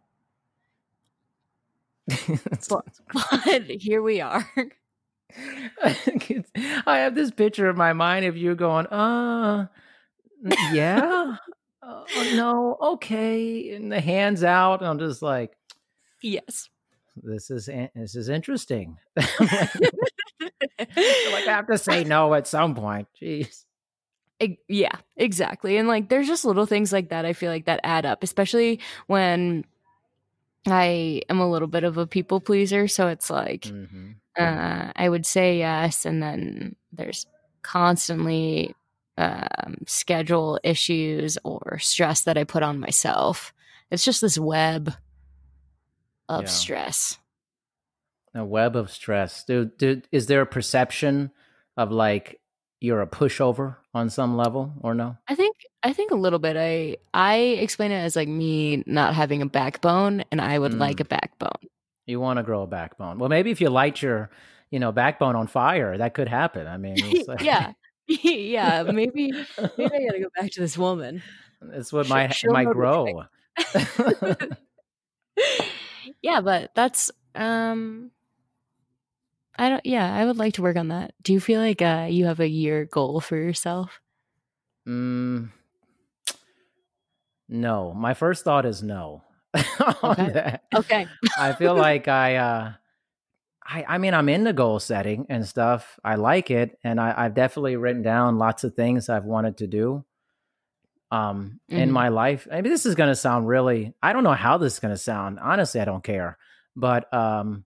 <laughs> but, <laughs> but here we are. <laughs> I have this picture in my mind of you going, uh, yeah, uh, no, okay, and the hands out. And I'm just like, yes, this is this is interesting. <laughs> like, I have to say <laughs> no at some point. Jeez. yeah, exactly. And like, there's just little things like that. I feel like that add up, especially when I am a little bit of a people pleaser. So it's like, mm-hmm. uh, I would say yes. And then there's constantly um, schedule issues or stress that I put on myself. It's just this web of yeah. stress. A web of stress. Do, do, is there a perception of like you're a pushover on some level or no? I think I think a little bit. I I explain it as like me not having a backbone, and I would mm. like a backbone. You want to grow a backbone. Well, maybe if you light your, you know, backbone on fire, that could happen. I mean, like... <laughs> yeah, <laughs> yeah. Maybe maybe I got to go back to this woman. <laughs> That's what my She'll might grow. Yeah, but that's um I don't yeah, I would like to work on that. Do you feel like uh you have a year goal for yourself? Mm, no, my first thought is no. <laughs> Okay. Okay. I feel <laughs> like I, uh, I, I mean, I'm into goal setting and stuff. I like it, and I, I've definitely written down lots of things I've wanted to do. Um, in Mhm. my life, maybe this is going to sound really. I don't know how this is going to sound. Honestly, I don't care. But um,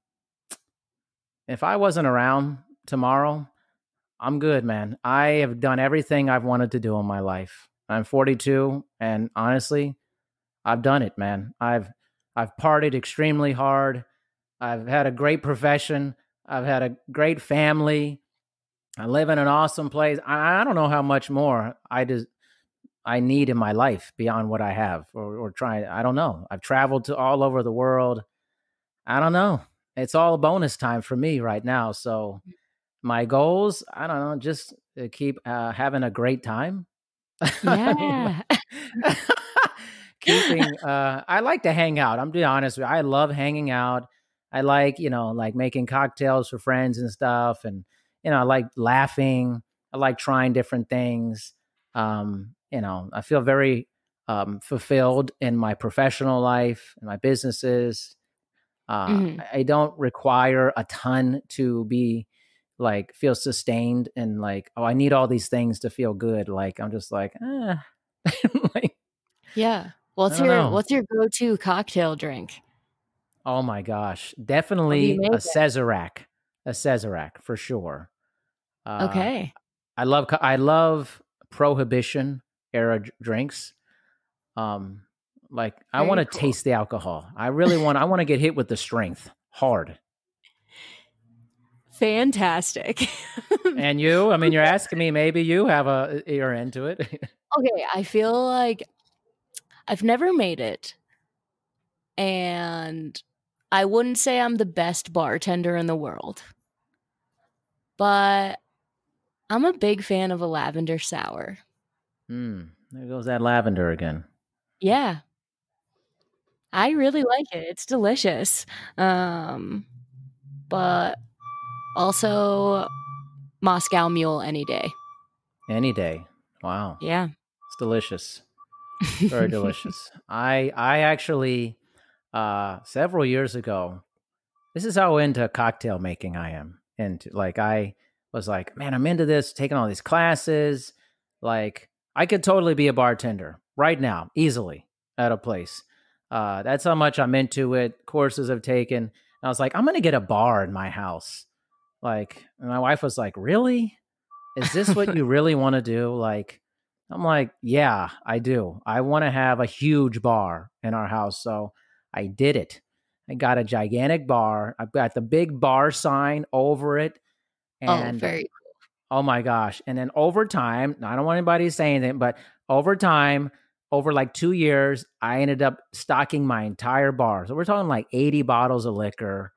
if I wasn't around tomorrow, I'm good, man. I have done everything I've wanted to do in my life. I'm 42, and honestly, I've done it, man. I've I've partied extremely hard. I've had a great profession. I've had a great family. I live in an awesome place. I, I don't know how much more I just I need in my life beyond what I have or or try. I don't know. I've traveled to all over the world. I don't know. It's all a bonus time for me right now. So my goals, I don't know, just keep uh, having a great time. I Yeah. <laughs> keeping uh i like to hang out i'm being honest with you i love hanging out i like you know like making cocktails for friends and stuff and you know i like laughing i like trying different things um you know i feel very um fulfilled in my professional life and my businesses uh Mhm. I- don't require a ton to be like feel sustained and like oh i need all these things to feel good like i'm just like eh. <laughs> like Yeah. What's your know. what's your go-to cocktail drink? Oh my gosh, definitely a? Sazerac, a Sazerac for sure. Uh, Okay. I love I love Prohibition era d- drinks. Um, like I want to cool. taste the alcohol. I really want. I want to get hit with the strength hard. Fantastic. <laughs> And you, I mean, you're asking me. Maybe you have a you're into it. okay, I feel like I've never made it. And I wouldn't say I'm the best bartender in the world. But I'm a big fan of a lavender sour. Hmm. There goes that lavender again. Yeah. I really like it. It's delicious. Um but also Moscow Mule any day. Any day. Wow, Yeah. it's delicious. very delicious. <laughs> I I actually uh several years ago this is how into cocktail making I am. Into like I was like, man, I'm into this, taking all these classes. Like I could totally be a bartender right now, easily at a place. Uh that's how much I'm into it. Courses I've taken. And I was like, I'm gonna get a bar in my house. Like and my wife was like, Really? Is this what you <laughs> really want to do? Like I'm like, yeah, I do. I want to have a huge bar in our house. So I did it. I got a gigantic bar. I've got the big bar sign over it. And oh, very oh my gosh. And then over time, I don't want anybody saying say anything, but over time, over like two years, I ended up stocking my entire bar. So we're talking like 80 bottles of liquor,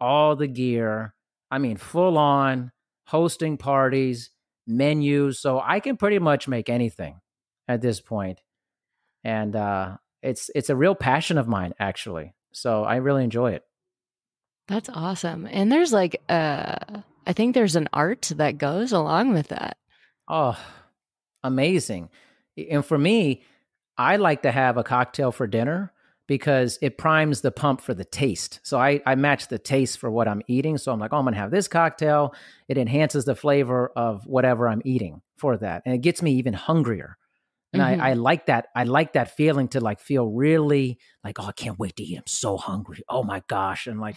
all the gear. I mean, full on hosting parties, menus. So I can pretty much make anything at this point. And uh, it's it's a real passion of mine, actually. So I really enjoy it. That's awesome. And there's like uh I think there's an art that goes along with that. Oh, amazing. And for me, I like to have a cocktail for dinner because it primes the pump for the taste. So I, I match the taste for what I'm eating. So I'm like, oh, I'm going to have this cocktail. It enhances the flavor of whatever I'm eating for that. And it gets me even hungrier. And Mhm. I, I like that. I like that feeling to like feel really like, oh, I can't wait to eat. I'm so hungry. Oh my gosh. And like,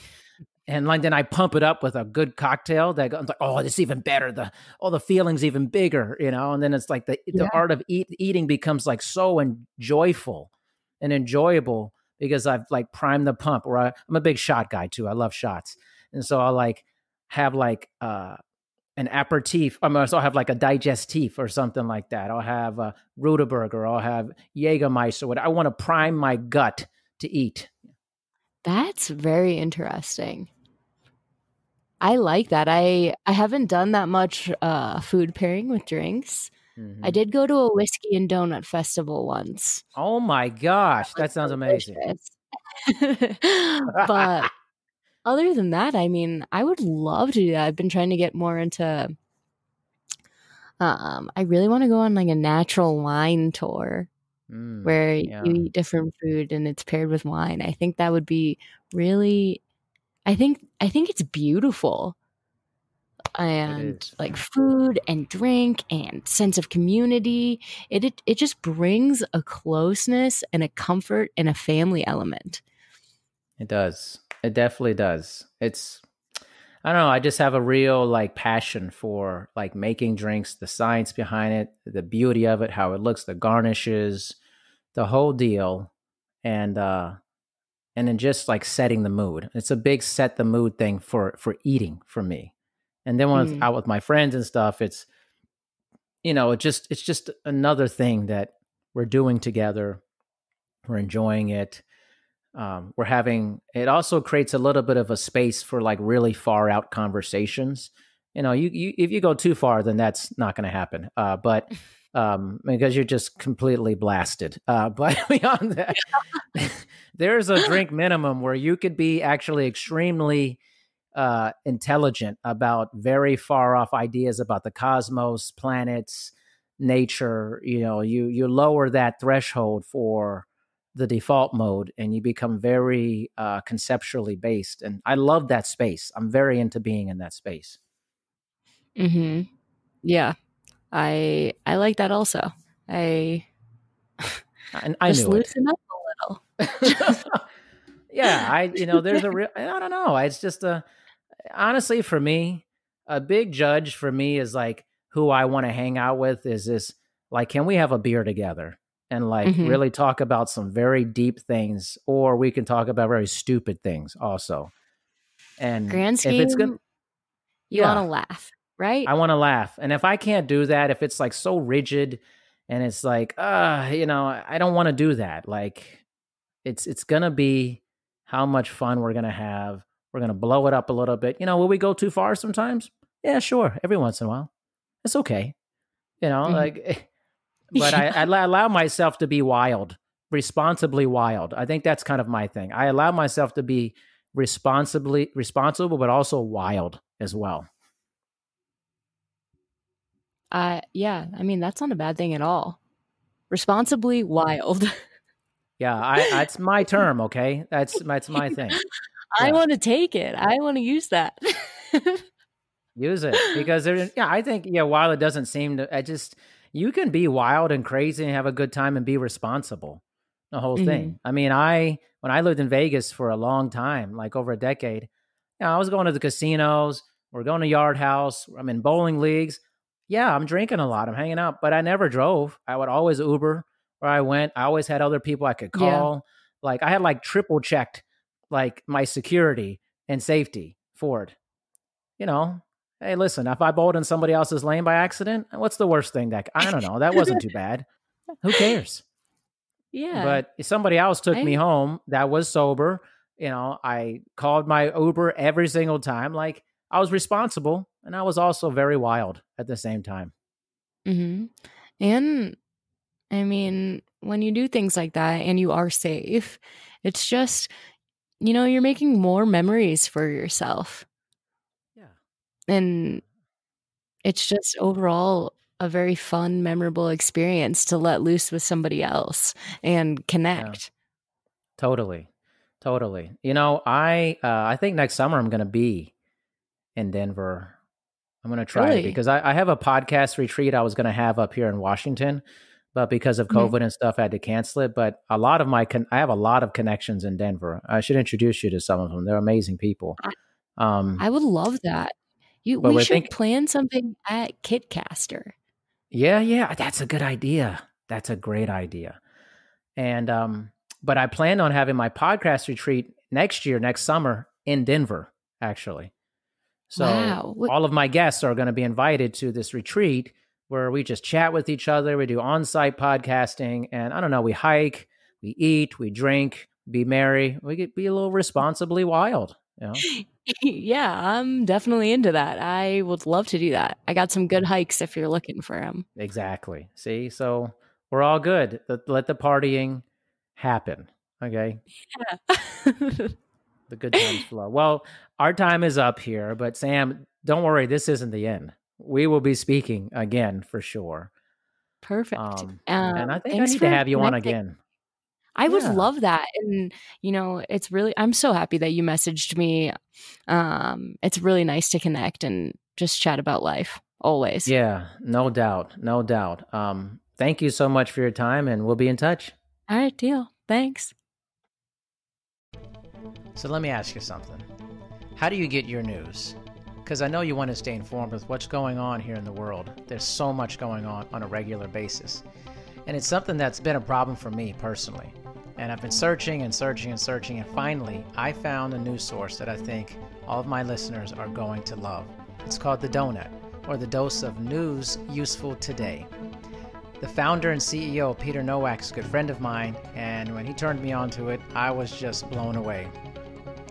and like then I pump it up with a good cocktail that I'm like, oh, this is even better. The all the feelings even bigger, you know. And then it's like the the Yeah. art of eat, eating becomes like so and joyful and enjoyable because I've like primed the pump. Or I, I'm a big shot guy too. I love shots, and so I'll like have like uh an aperitif. I'm also have like a digestif or something like that. I'll have a Rudeberger. I'll have Jägermeister. What I want to prime my gut to eat. That's very interesting. I like that. I I haven't done that much uh food pairing with drinks. Mm-hmm. I did go to a whiskey and donut festival once. Oh my gosh, that, that sounds amazing. <laughs> but <laughs> other than that, I mean, I would love to do that. I've been trying to get more into um I really want to go on like a natural wine tour. Mm, where yeah. you eat different food and it's paired with wine. I think that would be really I think I think it's beautiful and like food and drink and sense of community. It, it it just brings a closeness and a comfort and a family element. It does. It definitely does. It's I don't know, I just have a real like passion for like making drinks, the science behind it, the beauty of it, how it looks, the garnishes, the whole deal. And uh and then just like setting the mood. It's a big set the mood thing for for eating for me. And then when mm. out with my friends and stuff, it's you know, it just it's just another thing that we're doing together. We're enjoying it. Um, we're having it also creates a little bit of a space for like really far out conversations. You know, you, you if you go too far, then that's not going to happen. Uh, but <laughs> um, because you're just completely blasted. Uh, <laughs> but beyond that, <laughs> there's a drink minimum where you could be actually extremely uh, intelligent about very far off ideas about the cosmos, planets, nature. You know, you you lower that threshold for the default mode, and you become very uh, conceptually based. And I love that space. I'm very into being in that space. Hmm. Yeah, I I like that also. I. <laughs> I, I just loosen it. up a little. <laughs> yeah, I you know there's a real I don't know. It's just a honestly, for me, a big judge for me is like who I want to hang out with is this like, can we have a beer together and like mm-hmm. really talk about some very deep things, or we can talk about very stupid things also. And grand scheme, if it's good, you yeah, want to laugh, right? I want to laugh, and if I can't do that, if it's like so rigid, and it's like, uh, you know, I don't want to do that. Like, it's it's gonna be how much fun we're gonna have we're going to blow it up a little bit. You know, will we go too far sometimes? Yeah, sure. Every once in a while. It's okay. You know, mm-hmm. like, <laughs> but I, I <laughs> allow myself to be wild, responsibly wild. I think that's kind of my thing. I allow myself to be responsibly responsible, but also wild as well. Uh, yeah. I mean, that's not a bad thing at all. Responsibly wild. <laughs> Yeah, I, that's my term. Okay, that's that's my thing. <laughs> I want to take it. I want to use that. <laughs> use it because there. Yeah, I think yeah. While it doesn't seem to, I just you can be wild and crazy and have a good time and be responsible. The whole mm-hmm. thing. I mean, I when I lived in Vegas for a long time, like over a decade, you know, I was going to the casinos. We're going to Yard House. I'm in bowling leagues. Yeah, I'm drinking a lot. I'm hanging out, but I never drove. I would always Uber where I went. I always had other people I could call. Yeah. Like I had like triple checked like my security and safety for it. You know, hey, listen, if I bowled in somebody else's lane by accident, eh, what's the worst thing that I don't know? That wasn't too bad. Who cares? Yeah. But if somebody else took I... me home that was sober, you know, I called my Uber every single time. Like I was responsible and I was also very wild at the same time. Mm-hmm. And I mean, when you do things like that and you are safe, it's just you know, you're making more memories for yourself. Yeah. And it's just overall a very fun, memorable experience to let loose with somebody else and connect. Yeah. Totally. Totally. You know, I uh, I think next summer I'm going to be in Denver. I'm going to try really? it because I, I have a podcast retreat I was going to have up here in Washington but because of mm-hmm. COVID mm-hmm. and stuff, I had to cancel it. But a lot of my, con- I have a lot of connections in Denver. I should introduce you to some of them. They're amazing people. Um, I would love that. You, we should think- plan something at Kitcaster. Yeah, yeah, that's a good idea. That's a great idea. And um, but I plan on having my podcast retreat next year, next summer in Denver, actually. So wow. all of my guests are going to be invited to this retreat where we just chat with each other. We do on site podcasting. And I don't know, we hike, we eat, we drink, be merry. We get be a little responsibly wild. You know? <laughs> yeah, I'm definitely into that. I would love to do that. I got some good mm-hmm. hikes if you're looking for them. Exactly. See, so we're all good. Let, let the partying happen. Okay. Yeah. <laughs> the good times flow. Well, our time is up here, but Sam, don't worry. This isn't the end. We will be speaking again for sure. Perfect. Um, Um, and I think I need to have you on again. I would Yeah. love that. And, you know, it's really, I'm so happy that you messaged me. Um, it's really nice to connect and just chat about life always. Yeah, no doubt. No doubt. Um, thank you so much for your time, and we'll be in touch. All right, deal. Thanks. So let me ask you something. How do you get your news? Because I know you want to stay informed with what's going on here in the world. There's so much going on on a regular basis. And it's something that's been a problem for me personally. And I've been searching and searching and searching, and finally, I found a news source that I think all of my listeners are going to love. It's called The Donut, or the dose of news useful today. The founder and CEO, Peter Nowak, is a good friend of mine, and when he turned me onto it, I was just blown away.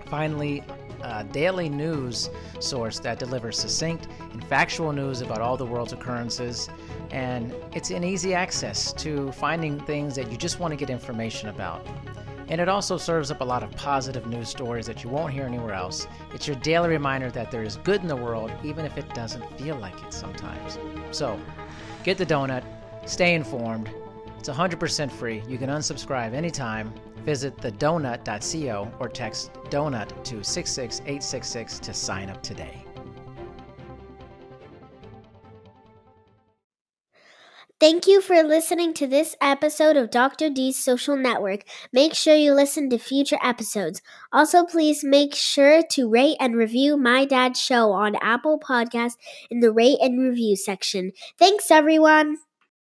Finally, a daily news source that delivers succinct and factual news about all the world's occurrences, and it's an easy access to finding things that you just want to get information about. And it also serves up a lot of positive news stories that you won't hear anywhere else. It's your daily reminder that there is good in the world, even if it doesn't feel like it sometimes. So, get the donut, stay informed. It's 100% free. You can unsubscribe anytime. Visit thedonut.co or text donut to 66866 to sign up today. Thank you for listening to this episode of Dr. D's Social Network. Make sure you listen to future episodes. Also, please make sure to rate and review My Dad's Show on Apple Podcasts in the rate and review section. Thanks, everyone.